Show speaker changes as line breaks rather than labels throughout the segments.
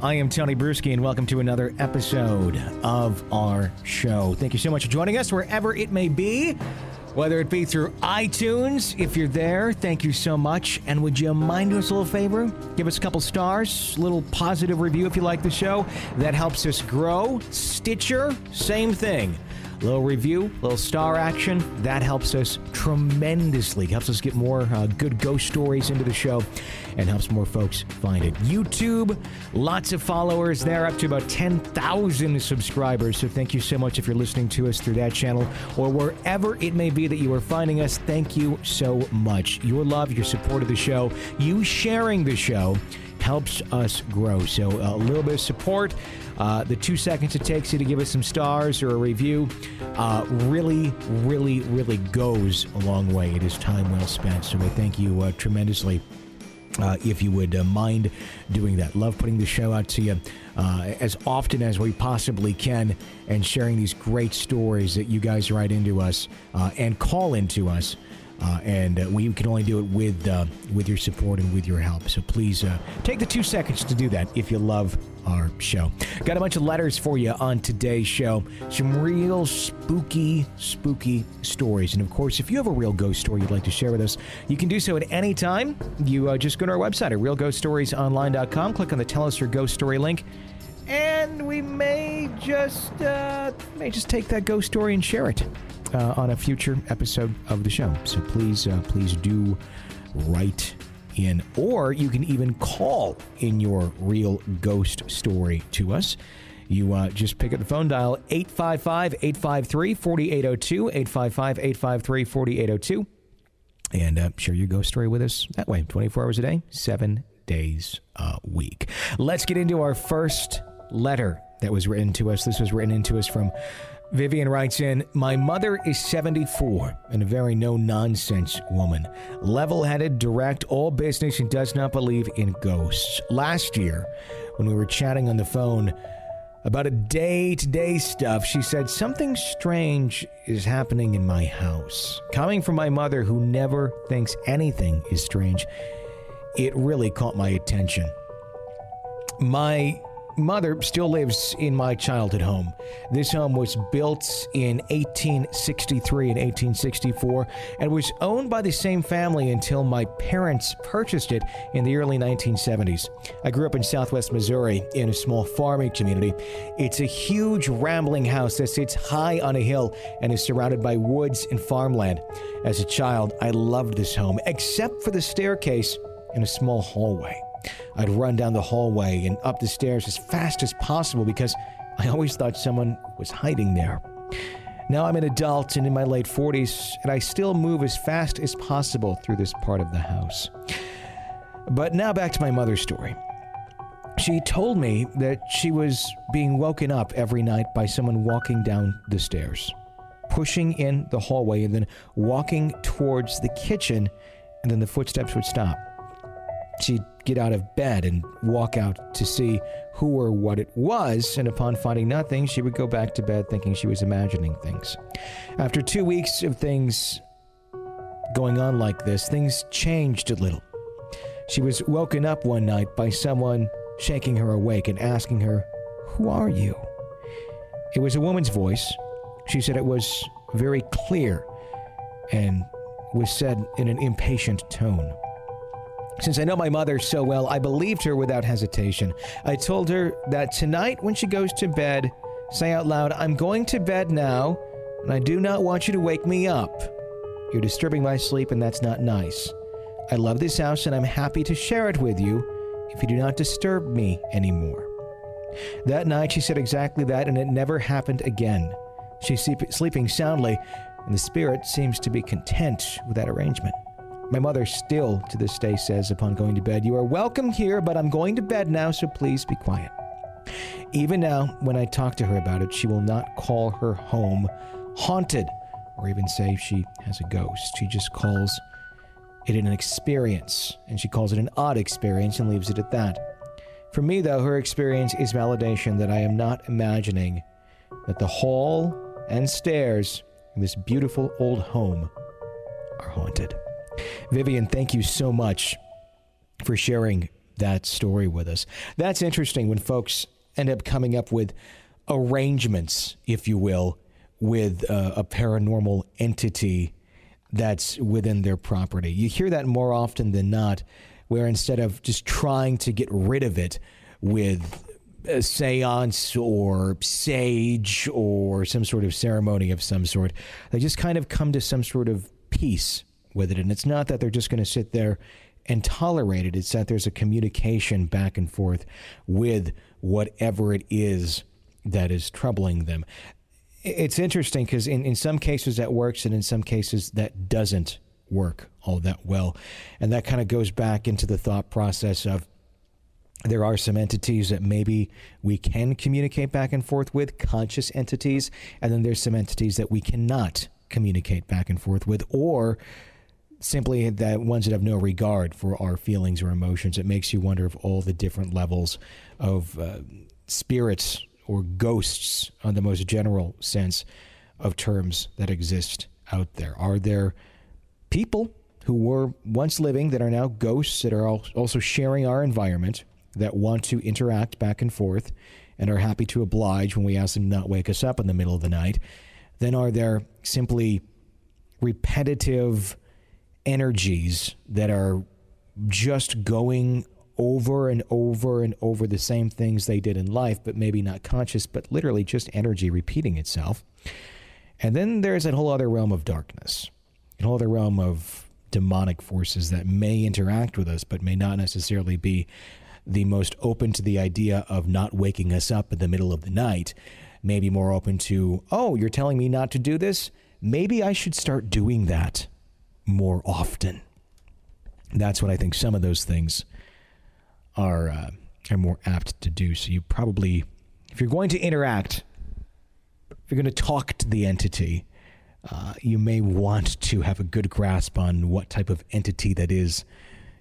I am Tony Brueski, and welcome to another episode of our show. Thank you so much for joining us wherever it may be, whether it be through iTunes. If you're there, thank you so much. And would you mind doing us a little favor? Give us a couple stars, a little positive review if you like the show. That helps us grow. Stitcher, same thing. Little review, little star action, that helps us tremendously. Helps us get more uh, good ghost stories into the show and helps more folks find it. YouTube, lots of followers there, up to about 10,000 subscribers. So thank you so much if you're listening to us through that channel or wherever it may be that you are finding us. Thank you so much. Your love, your support of the show, you sharing the show helps us grow. So a little bit of support. Uh, the two seconds it takes you to give us some stars or a review uh, really, really, really goes a long way. It is time well spent. So we thank you uh, tremendously. Uh, if you would uh, mind doing that. Love putting the show out to you uh, as often as we possibly can and sharing these great stories that you guys write into us uh, and call into us. Uh, and uh, we can only do it with uh, with your support and with your help. So please uh, take the two seconds to do that if you love our show. Got a bunch of letters for you on today's show. Some real spooky, spooky stories. And of course, if you have a real ghost story you'd like to share with us, you can do so at any time. You uh, just go to our website at realghoststoriesonline.com, click on the Tell Us Your Ghost Story link. And we may just uh, may just take that ghost story and share it uh, on a future episode of the show. So please, uh, please do write in, or you can even call in your real ghost story to us. You uh, just pick up the phone, dial 855 853 4802, 855 853 4802, and uh, share your ghost story with us that way, 24 hours a day, seven days a week. Let's get into our first letter that was written to us. This was written into us from Vivian writes in, My mother is 74 and a very no nonsense woman. Level headed, direct, all business, and does not believe in ghosts. Last year, when we were chatting on the phone about a day to day stuff, she said, Something strange is happening in my house. Coming from my mother, who never thinks anything is strange, it really caught my attention. My mother still lives in my childhood home. This home was built in 1863 and 1864 and was owned by the same family until my parents purchased it in the early 1970s. I grew up in southwest Missouri in a small farming community. It's a huge rambling house that sits high on a hill and is surrounded by woods and farmland. As a child, I loved this home, except for the staircase and a small hallway. I'd run down the hallway and up the stairs as fast as possible because I always thought someone was hiding there. Now I'm an adult and in my late 40s, and I still move as fast as possible through this part of the house. But now back to my mother's story. She told me that she was being woken up every night by someone walking down the stairs, pushing in the hallway, and then walking towards the kitchen, and then the footsteps would stop. She'd get out of bed and walk out to see who or what it was, and upon finding nothing, she would go back to bed thinking she was imagining things. After two weeks of things going on like this, things changed a little. She was woken up one night by someone shaking her awake and asking her, Who are you? It was a woman's voice. She said it was very clear and was said in an impatient tone. Since I know my mother so well, I believed her without hesitation. I told her that tonight when she goes to bed, say out loud, I'm going to bed now, and I do not want you to wake me up. You're disturbing my sleep, and that's not nice. I love this house, and I'm happy to share it with you if you do not disturb me anymore. That night, she said exactly that, and it never happened again. She's sleeping soundly, and the spirit seems to be content with that arrangement. My mother still to this day says upon going to bed, You are welcome here, but I'm going to bed now, so please be quiet. Even now, when I talk to her about it, she will not call her home haunted or even say she has a ghost. She just calls it an experience, and she calls it an odd experience and leaves it at that. For me, though, her experience is validation that I am not imagining that the hall and stairs in this beautiful old home are haunted. Vivian, thank you so much for sharing that story with us. That's interesting when folks end up coming up with arrangements, if you will, with uh, a paranormal entity that's within their property. You hear that more often than not, where instead of just trying to get rid of it with a seance or sage or some sort of ceremony of some sort, they just kind of come to some sort of peace with it. And it's not that they're just going to sit there and tolerate it, it's that there's a communication back and forth with whatever it is that is troubling them. It's interesting because in, in some cases that works and in some cases that doesn't work all that well. And that kind of goes back into the thought process of there are some entities that maybe we can communicate back and forth with, conscious entities, and then there's some entities that we cannot communicate back and forth with, or simply that ones that have no regard for our feelings or emotions. It makes you wonder of all the different levels of uh, spirits or ghosts, on the most general sense of terms, that exist out there. Are there people who were once living that are now ghosts that are also sharing our environment that want to interact back and forth and are happy to oblige when we ask them not wake us up in the middle of the night? Then are there simply repetitive energies that are just going over and over and over the same things they did in life, but maybe not conscious, but literally just energy repeating itself. And then there's that whole other realm of darkness, a whole other realm of demonic forces that may interact with us, but may not necessarily be the most open to the idea of not waking us up in the middle of the night. Maybe more open to, oh, you're telling me not to do this? Maybe I should start doing that more often. That's what I think some of those things are uh, are more apt to do. So you probably, if you're going to interact, if you're going to talk to the entity, uh, you may want to have a good grasp on what type of entity that is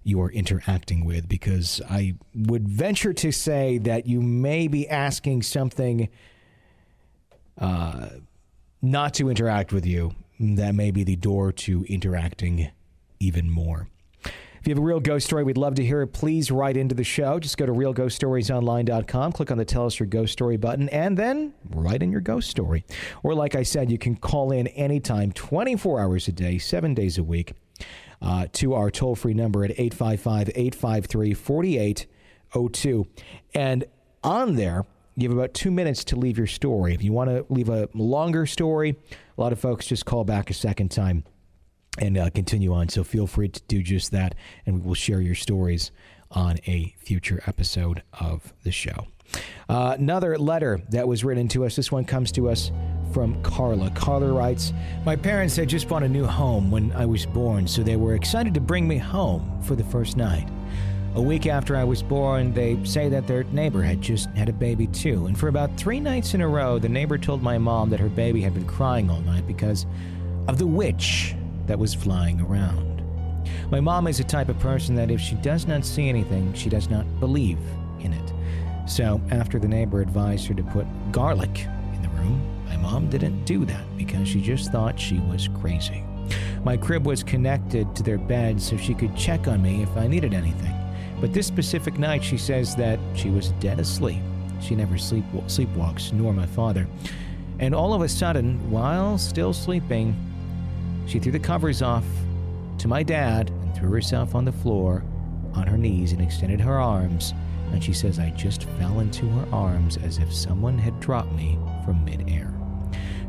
you are interacting with, because I would venture to say that you may be asking something uh, not to interact with you that may be the door to interacting even more. If you have a real ghost story, we'd love to hear it. Please write into the show. Just go to realghoststoriesonline.com, click on the Tell Us Your Ghost Story button, and then write in your ghost story. Or, like I said, you can call in anytime, 24 hours a day, seven days a week, uh, to our toll free number at 855 853 4802. And on there, you have about two minutes to leave your story. If you want to leave a longer story, a lot of folks just call back a second time and uh, continue on. So feel free to do just that, and we will share your stories on a future episode of the show. Uh, another letter that was written to us. This one comes to us from Carla. Carla writes My parents had just bought a new home when I was born, so they were excited to bring me home for the first night. A week after I was born, they say that their neighbor had just had a baby too. And for about three nights in a row, the neighbor told my mom that her baby had been crying all night because of the witch that was flying around. My mom is the type of person that if she does not see anything, she does not believe in it. So after the neighbor advised her to put garlic in the room, my mom didn't do that because she just thought she was crazy. My crib was connected to their bed so she could check on me if I needed anything. But this specific night, she says that she was dead asleep. She never sleep, sleepwalks, nor my father. And all of a sudden, while still sleeping, she threw the covers off to my dad and threw herself on the floor on her knees and extended her arms. And she says, I just fell into her arms as if someone had dropped me from midair.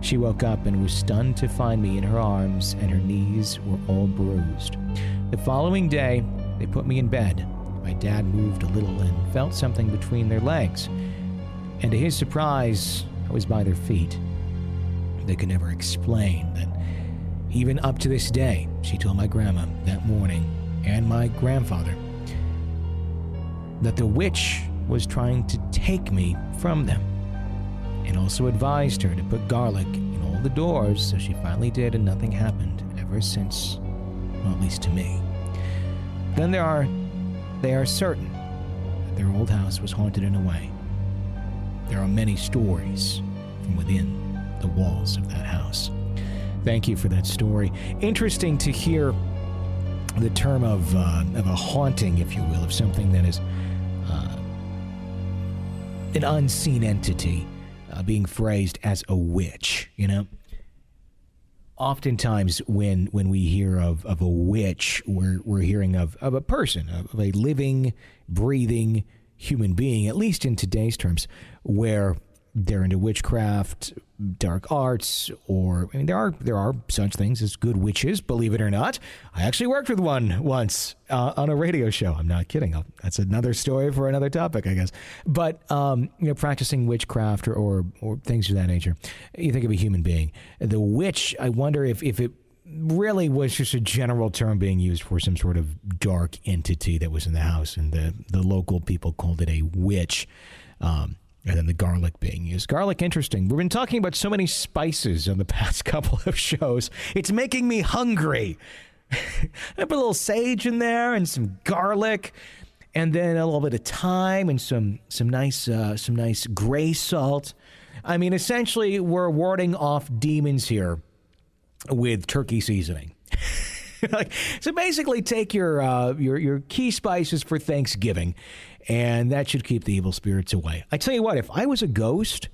She woke up and was stunned to find me in her arms, and her knees were all bruised. The following day, they put me in bed my dad moved a little and felt something between their legs. And to his surprise, I was by their feet. They could never explain that Even up to this day, she told my grandma that morning and my grandfather that the witch was trying to take me from them and also advised her to put garlic in all the doors, so she finally did, and nothing happened ever since, well, at least to me. Then there are, they are certain that their old house was haunted in a way. There are many stories from within the walls of that house. Thank you for that story. Interesting to hear the term of, uh, of a haunting, if you will, of something that is uh, an unseen entity uh, being phrased as a witch, you know? Oftentimes, when, when we hear of, of a witch, we're, we're hearing of, of a person, of a living, breathing human being, at least in today's terms, where they're into witchcraft, dark arts, or I mean, there are there are such things as good witches. Believe it or not, I actually worked with one once uh, on a radio show. I'm not kidding. I'll, that's another story for another topic, I guess. But um, you know, practicing witchcraft or, or or things of that nature. You think of a human being. The witch. I wonder if if it really was just a general term being used for some sort of dark entity that was in the house, and the the local people called it a witch. Um, and then the garlic being used. Garlic, interesting. We've been talking about so many spices on the past couple of shows. It's making me hungry. I put a little sage in there and some garlic, and then a little bit of thyme and some some nice uh, some nice gray salt. I mean, essentially, we're warding off demons here with turkey seasoning. so basically, take your uh, your your key spices for Thanksgiving, and that should keep the evil spirits away. I tell you what, if I was a ghost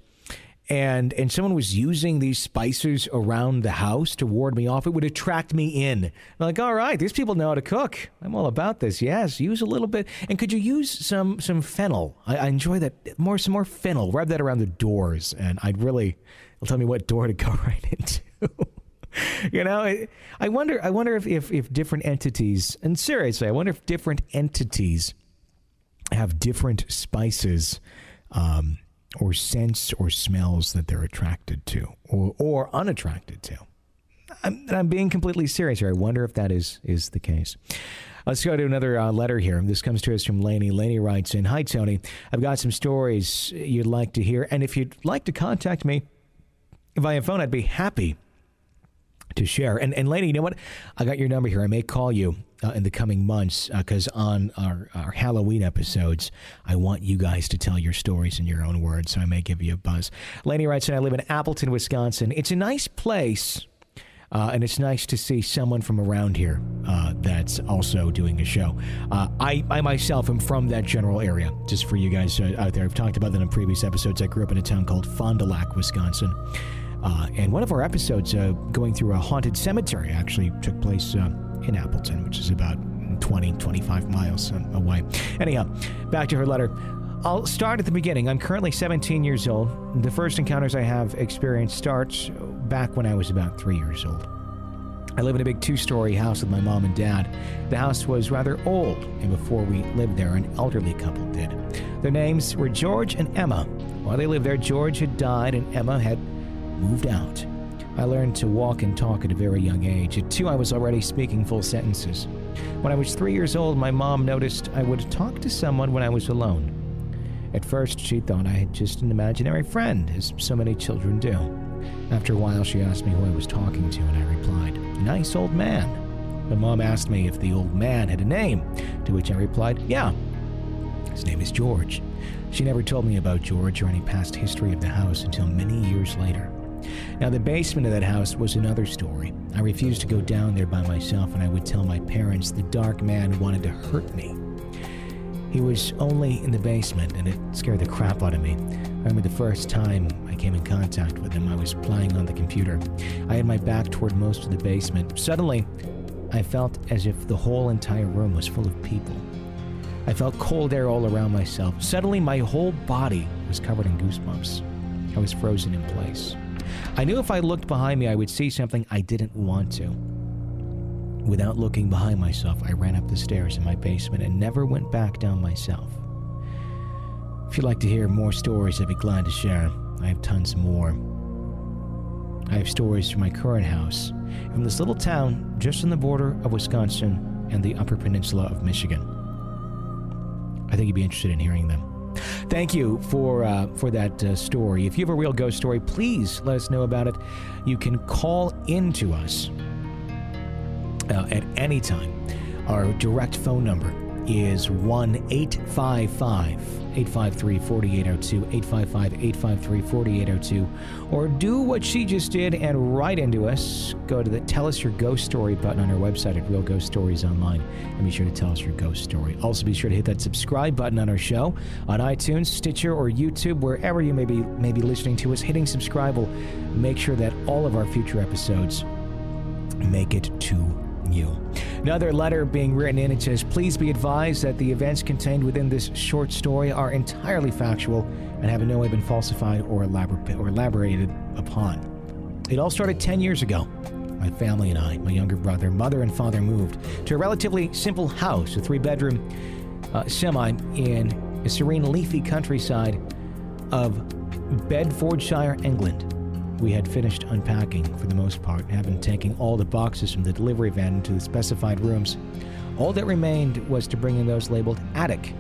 and and someone was using these spices around the house to ward me off, it would attract me in. I'm like, all right, these people know how to cook. I'm all about this. Yes, use a little bit. And could you use some some fennel? I, I enjoy that more. Some more fennel. Rub that around the doors, and I'd really. It'll tell me what door to go right into. you know, I wonder. I wonder if, if if different entities, and seriously, I wonder if different entities have different spices um, or scents or smells that they're attracted to or, or unattracted to. I'm, I'm being completely serious here. I wonder if that is, is the case. Let's go to another uh, letter here. This comes to us from Laney. Laney writes in Hi, Tony. I've got some stories you'd like to hear. And if you'd like to contact me via phone, I'd be happy to share. And, and Laney, you know what? I got your number here. I may call you uh, in the coming months because uh, on our, our Halloween episodes, I want you guys to tell your stories in your own words. So I may give you a buzz. Laney writes, and I live in Appleton, Wisconsin. It's a nice place. Uh, and it's nice to see someone from around here uh, that's also doing a show. Uh, I, I myself am from that general area, just for you guys uh, out there. I've talked about that in previous episodes. I grew up in a town called Fond du Lac, Wisconsin. And one of our episodes, going through a haunted cemetery, actually took place in Appleton, which is about 20, 25 miles away. Anyhow, back to her letter. I'll start at the beginning. I'm currently 17 years old. The first encounters I have experienced starts back when I was about three years old. I live in a big two story house with my mom and dad. The house was rather old, and before we lived there, an elderly couple did. Their names were George and Emma. While they lived there, George had died and Emma had moved out. I learned to walk and talk at a very young age. At two, I was already speaking full sentences. When I was three years old, my mom noticed I would talk to someone when I was alone. At first, she thought I had just an imaginary friend, as so many children do. After a while, she asked me who I was talking to, and I replied, Nice old man. My mom asked me if the old man had a name, to which I replied, Yeah. His name is George. She never told me about George or any past history of the house until many years later. Now, the basement of that house was another story. I refused to go down there by myself, and I would tell my parents the dark man wanted to hurt me. He was only in the basement, and it scared the crap out of me. I remember the first time I came in contact with him, I was playing on the computer. I had my back toward most of the basement. Suddenly, I felt as if the whole entire room was full of people. I felt cold air all around myself. Suddenly, my whole body was covered in goosebumps. I was frozen in place. I knew if I looked behind me, I would see something I didn't want to. Without looking behind myself, I ran up the stairs in my basement and never went back down myself. If you'd like to hear more stories, I'd be glad to share. I have tons more. I have stories from my current house, from this little town just on the border of Wisconsin and the Upper Peninsula of Michigan. I think you'd be interested in hearing them. Thank you for uh, for that uh, story. If you have a real ghost story, please let us know about it. You can call into us uh, at any time. Our direct phone number is 1 855 853 4802, 855 853 4802. Or do what she just did and write into us. Go to the Tell Us Your Ghost Story button on our website at Real Ghost Stories Online and be sure to tell us your ghost story. Also, be sure to hit that subscribe button on our show on iTunes, Stitcher, or YouTube, wherever you may be, may be listening to us. Hitting subscribe will make sure that all of our future episodes make it to you. Another letter being written in, it says, Please be advised that the events contained within this short story are entirely factual and have in no way been falsified or, elabor- or elaborated upon. It all started 10 years ago. My family and I, my younger brother, mother, and father moved to a relatively simple house, a three bedroom uh, semi in a serene, leafy countryside of Bedfordshire, England. We had finished unpacking for the most part, having taken all the boxes from the delivery van into the specified rooms. All that remained was to bring in those labeled attic,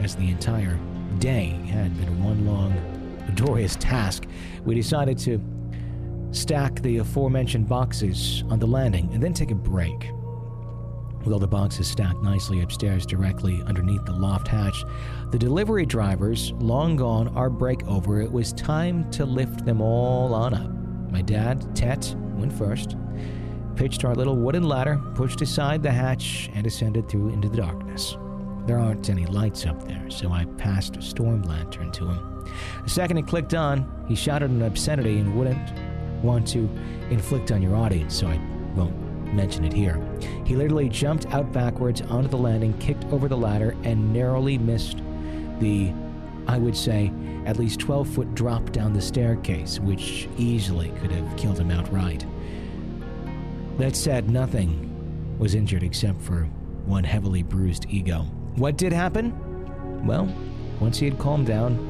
as the entire day had been one long, laborious task. We decided to stack the aforementioned boxes on the landing and then take a break. All the boxes stacked nicely upstairs directly underneath the loft hatch, the delivery drivers, long gone, our break over, it was time to lift them all on up. My dad, Tet, went first, pitched our little wooden ladder, pushed aside the hatch, and ascended through into the darkness. There aren't any lights up there, so I passed a storm lantern to him. The second it clicked on, he shouted an obscenity and wouldn't want to inflict on your audience, so I won't mention it here. He literally jumped out backwards onto the landing, kicked over the ladder, and narrowly missed the, I would say, at least 12 foot drop down the staircase, which easily could have killed him outright. That said, nothing was injured except for one heavily bruised ego. What did happen? Well, once he had calmed down,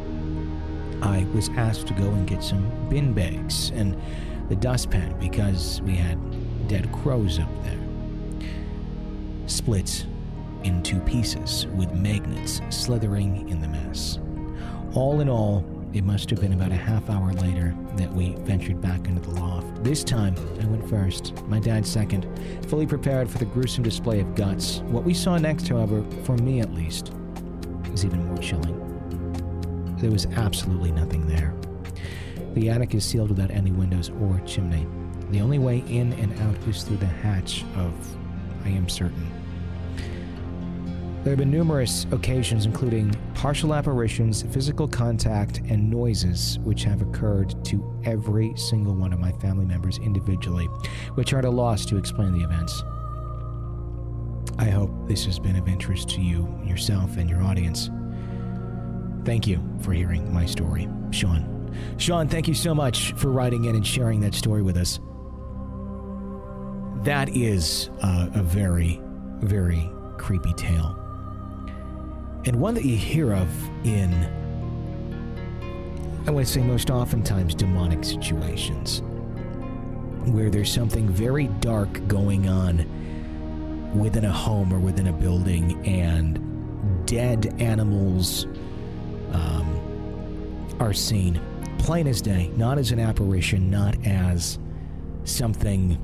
I was asked to go and get some bin bags and the dustpan because we had dead crows up there. Split in two pieces with magnets slithering in the mess. All in all, it must have been about a half hour later that we ventured back into the loft. This time, I went first, my dad second, fully prepared for the gruesome display of guts. What we saw next, however, for me at least, was even more chilling. There was absolutely nothing there. The attic is sealed without any windows or chimney. The only way in and out is through the hatch of, I am certain. There have been numerous occasions, including partial apparitions, physical contact, and noises, which have occurred to every single one of my family members individually, which are at a loss to explain the events. I hope this has been of interest to you, yourself, and your audience. Thank you for hearing my story, Sean. Sean, thank you so much for writing in and sharing that story with us. That is uh, a very, very creepy tale. And one that you hear of in, I would say, most oftentimes demonic situations, where there's something very dark going on within a home or within a building, and dead animals um, are seen plain as day, not as an apparition, not as something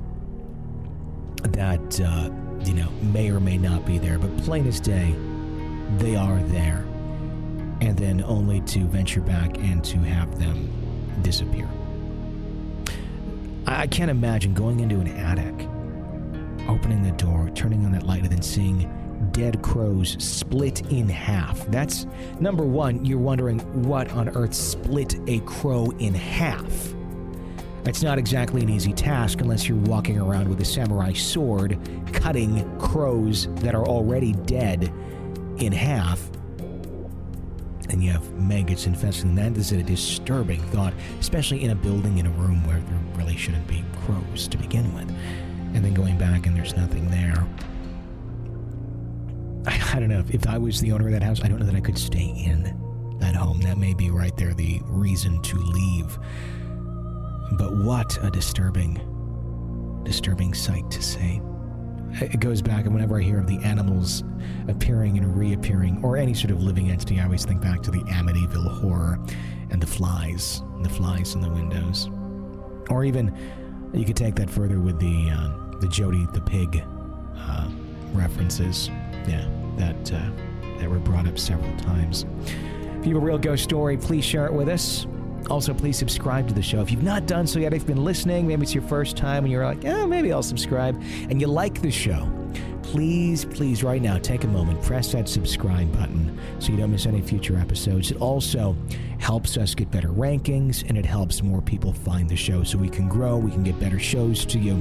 that uh, you know may or may not be there, but plain as day, they are there, and then only to venture back and to have them disappear. I, I can't imagine going into an attic, opening the door, turning on that light, and then seeing dead crows split in half. That's number one. You're wondering what on earth split a crow in half. It's not exactly an easy task unless you're walking around with a samurai sword, cutting crows that are already dead in half. And you have maggots infesting. That is a disturbing thought, especially in a building, in a room where there really shouldn't be crows to begin with. And then going back and there's nothing there. I, I don't know. If I was the owner of that house, I don't know that I could stay in that home. That may be right there the reason to leave. But what a disturbing, disturbing sight to see. It goes back, and whenever I hear of the animals appearing and reappearing, or any sort of living entity, I always think back to the Amityville horror and the flies, the flies in the windows. Or even, you could take that further with the uh, the Jody the pig uh, references. Yeah, that uh, that were brought up several times. If you have a real ghost story, please share it with us. Also, please subscribe to the show. If you've not done so yet, if you've been listening, maybe it's your first time and you're like, oh, maybe I'll subscribe, and you like the show, please, please, right now, take a moment, press that subscribe button so you don't miss any future episodes. It also helps us get better rankings and it helps more people find the show so we can grow, we can get better shows to you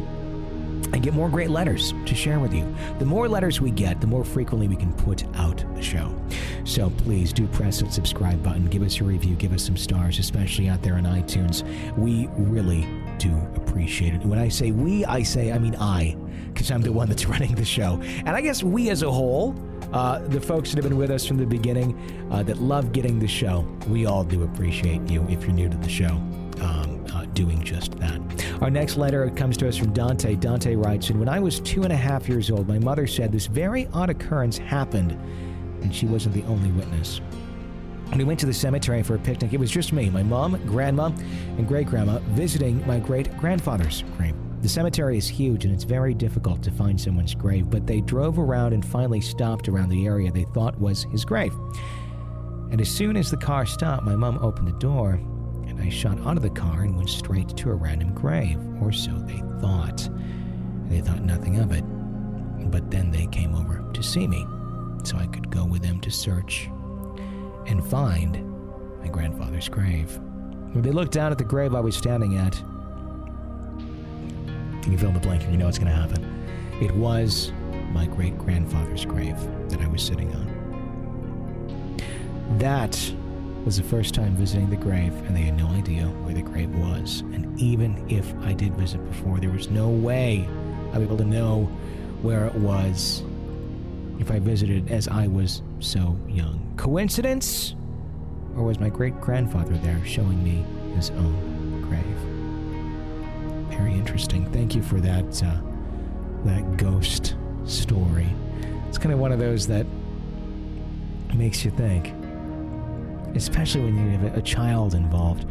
and get more great letters to share with you. The more letters we get, the more frequently we can put out show. So please do press that subscribe button, give us a review, give us some stars, especially out there on iTunes. We really do appreciate it. When I say we, I say, I mean I, because I'm the one that's running the show. And I guess we as a whole, uh, the folks that have been with us from the beginning, uh, that love getting the show, we all do appreciate you if you're new to the show. Um, uh, doing just that. Our next letter comes to us from Dante. Dante writes, And when I was two and a half years old, my mother said this very odd occurrence happened, and she wasn't the only witness. We went to the cemetery for a picnic, it was just me, my mom, grandma, and great grandma visiting my great grandfather's grave. The cemetery is huge and it's very difficult to find someone's grave, but they drove around and finally stopped around the area they thought was his grave. And as soon as the car stopped, my mom opened the door and I shot out of the car and went straight to a random grave, or so they thought. They thought nothing of it. But then they came over to see me, so I could go with them to search and find my grandfather's grave. When they looked down at the grave I was standing at, you can fill in the blank and you know what's going to happen. It was my great grandfather's grave that I was sitting on. That was the first time visiting the grave, and they had no idea where the grave was. And even if I did visit before, there was no way I'd be able to know where it was if I visited as I was so young. Coincidence? Or was my great grandfather there showing me his own grave? Very interesting. Thank you for that, uh, that ghost story. It's kind of one of those that makes you think especially when you have a child involved.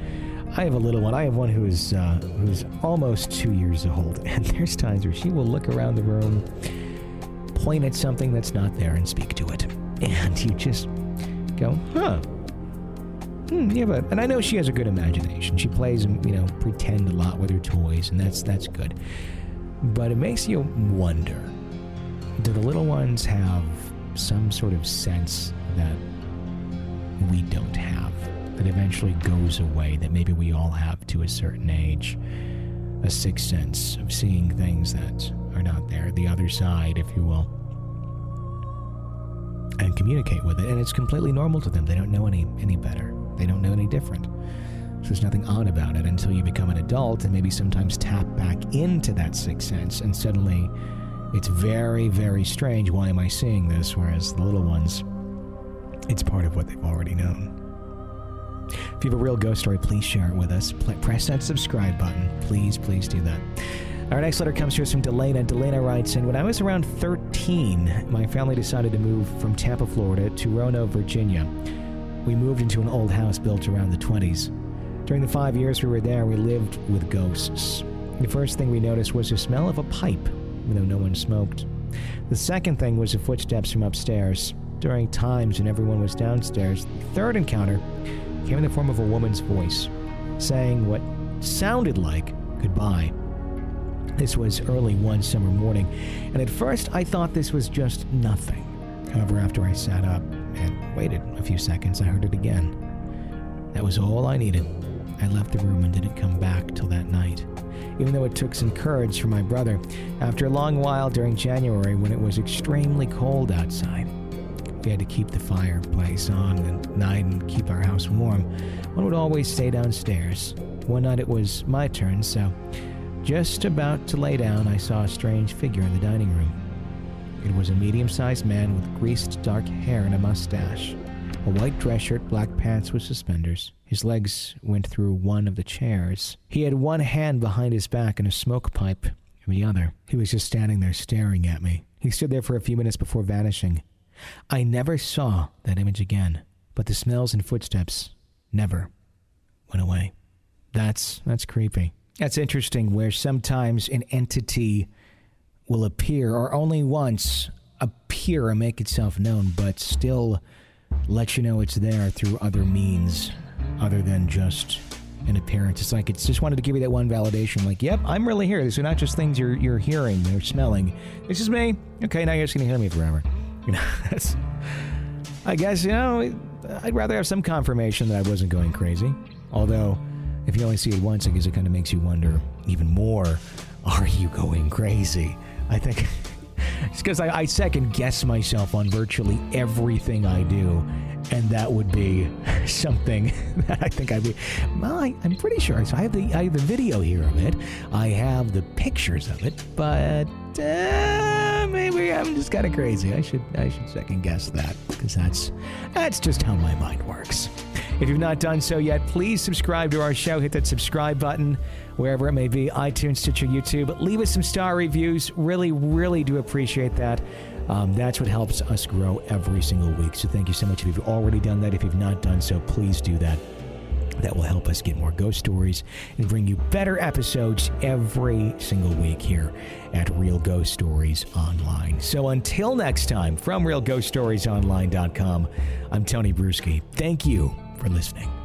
I have a little one. I have one who is uh, who's almost two years old, and there's times where she will look around the room, point at something that's not there, and speak to it, and you just go, "Huh." Hmm, yeah, but and I know she has a good imagination. She plays, you know, pretend a lot with her toys, and that's that's good. But it makes you wonder: Do the little ones have some sort of sense that we don't have, that eventually goes away, that maybe we all have to a certain age. A sixth sense of seeing things that are not there, the other side, if you will, and communicate with it. And it's completely normal to them. They don't know any, any better, they don't know any different. So there's nothing odd about it until you become an adult and maybe sometimes tap back into that sixth sense, and suddenly it's very, very strange. Why am I seeing this? Whereas the little ones, it's part of what they've already known. If you have a real ghost story, please share it with us. Press that subscribe button. Please, please do that. Our next letter comes to us from Delana. Delana writes in When I was around 13, my family decided to move from Tampa, Florida to Roanoke, Virginia. We moved into an old house built around the 20s. During the five years we were there, we lived with ghosts. The first thing we noticed was the smell of a pipe, though no one smoked. The second thing was the footsteps from upstairs during times when everyone was downstairs. The third encounter came in the form of a woman's voice, saying what sounded like goodbye. This was early one summer morning, and at first I thought this was just nothing. However, after I sat up and waited a few seconds, I heard it again. That was all I needed. I left the room and didn't come back till that night. Even though it took some courage from my brother, after a long while during January when it was extremely cold outside, we had to keep the fireplace on at night and keep our house warm, one would always stay downstairs. One night it was my turn, so just about to lay down, I saw a strange figure in the dining room. It was a medium sized man with greased dark hair and a mustache, a white dress shirt, black pants with suspenders. His legs went through one of the chairs. He had one hand behind his back and a smoke pipe from the other. He was just standing there staring at me. He stood there for a few minutes before vanishing. I never saw that image again, but the smells and footsteps never went away. That's that's creepy. That's interesting where sometimes an entity will appear or only once appear and make itself known, but still let you know it's there through other means other than just an appearance. It's like it's just wanted to give you that one validation, like, yep, I'm really here. These are not just things you're you're hearing or smelling. This is me. Okay, now you're just gonna hear me forever. You know, that's I guess, you know, I'd rather have some confirmation that I wasn't going crazy. Although, if you only see it once, I guess it kind of makes you wonder even more are you going crazy? I think it's because I, I second guess myself on virtually everything I do, and that would be something that I think I'd be. Well, I, am pretty sure. So I have the I have the video here of it. I have the pictures of it, but uh, maybe I'm just kind of crazy. I should I should second guess that because that's that's just how my mind works. If you've not done so yet, please subscribe to our show. Hit that subscribe button wherever it may be iTunes, Stitcher, YouTube. Leave us some star reviews. Really, really do appreciate that. Um, that's what helps us grow every single week. So thank you so much if you've already done that. If you've not done so, please do that. That will help us get more ghost stories and bring you better episodes every single week here at Real Ghost Stories Online. So until next time, from RealGhostStoriesOnline.com, I'm Tony Brueski. Thank you for listening.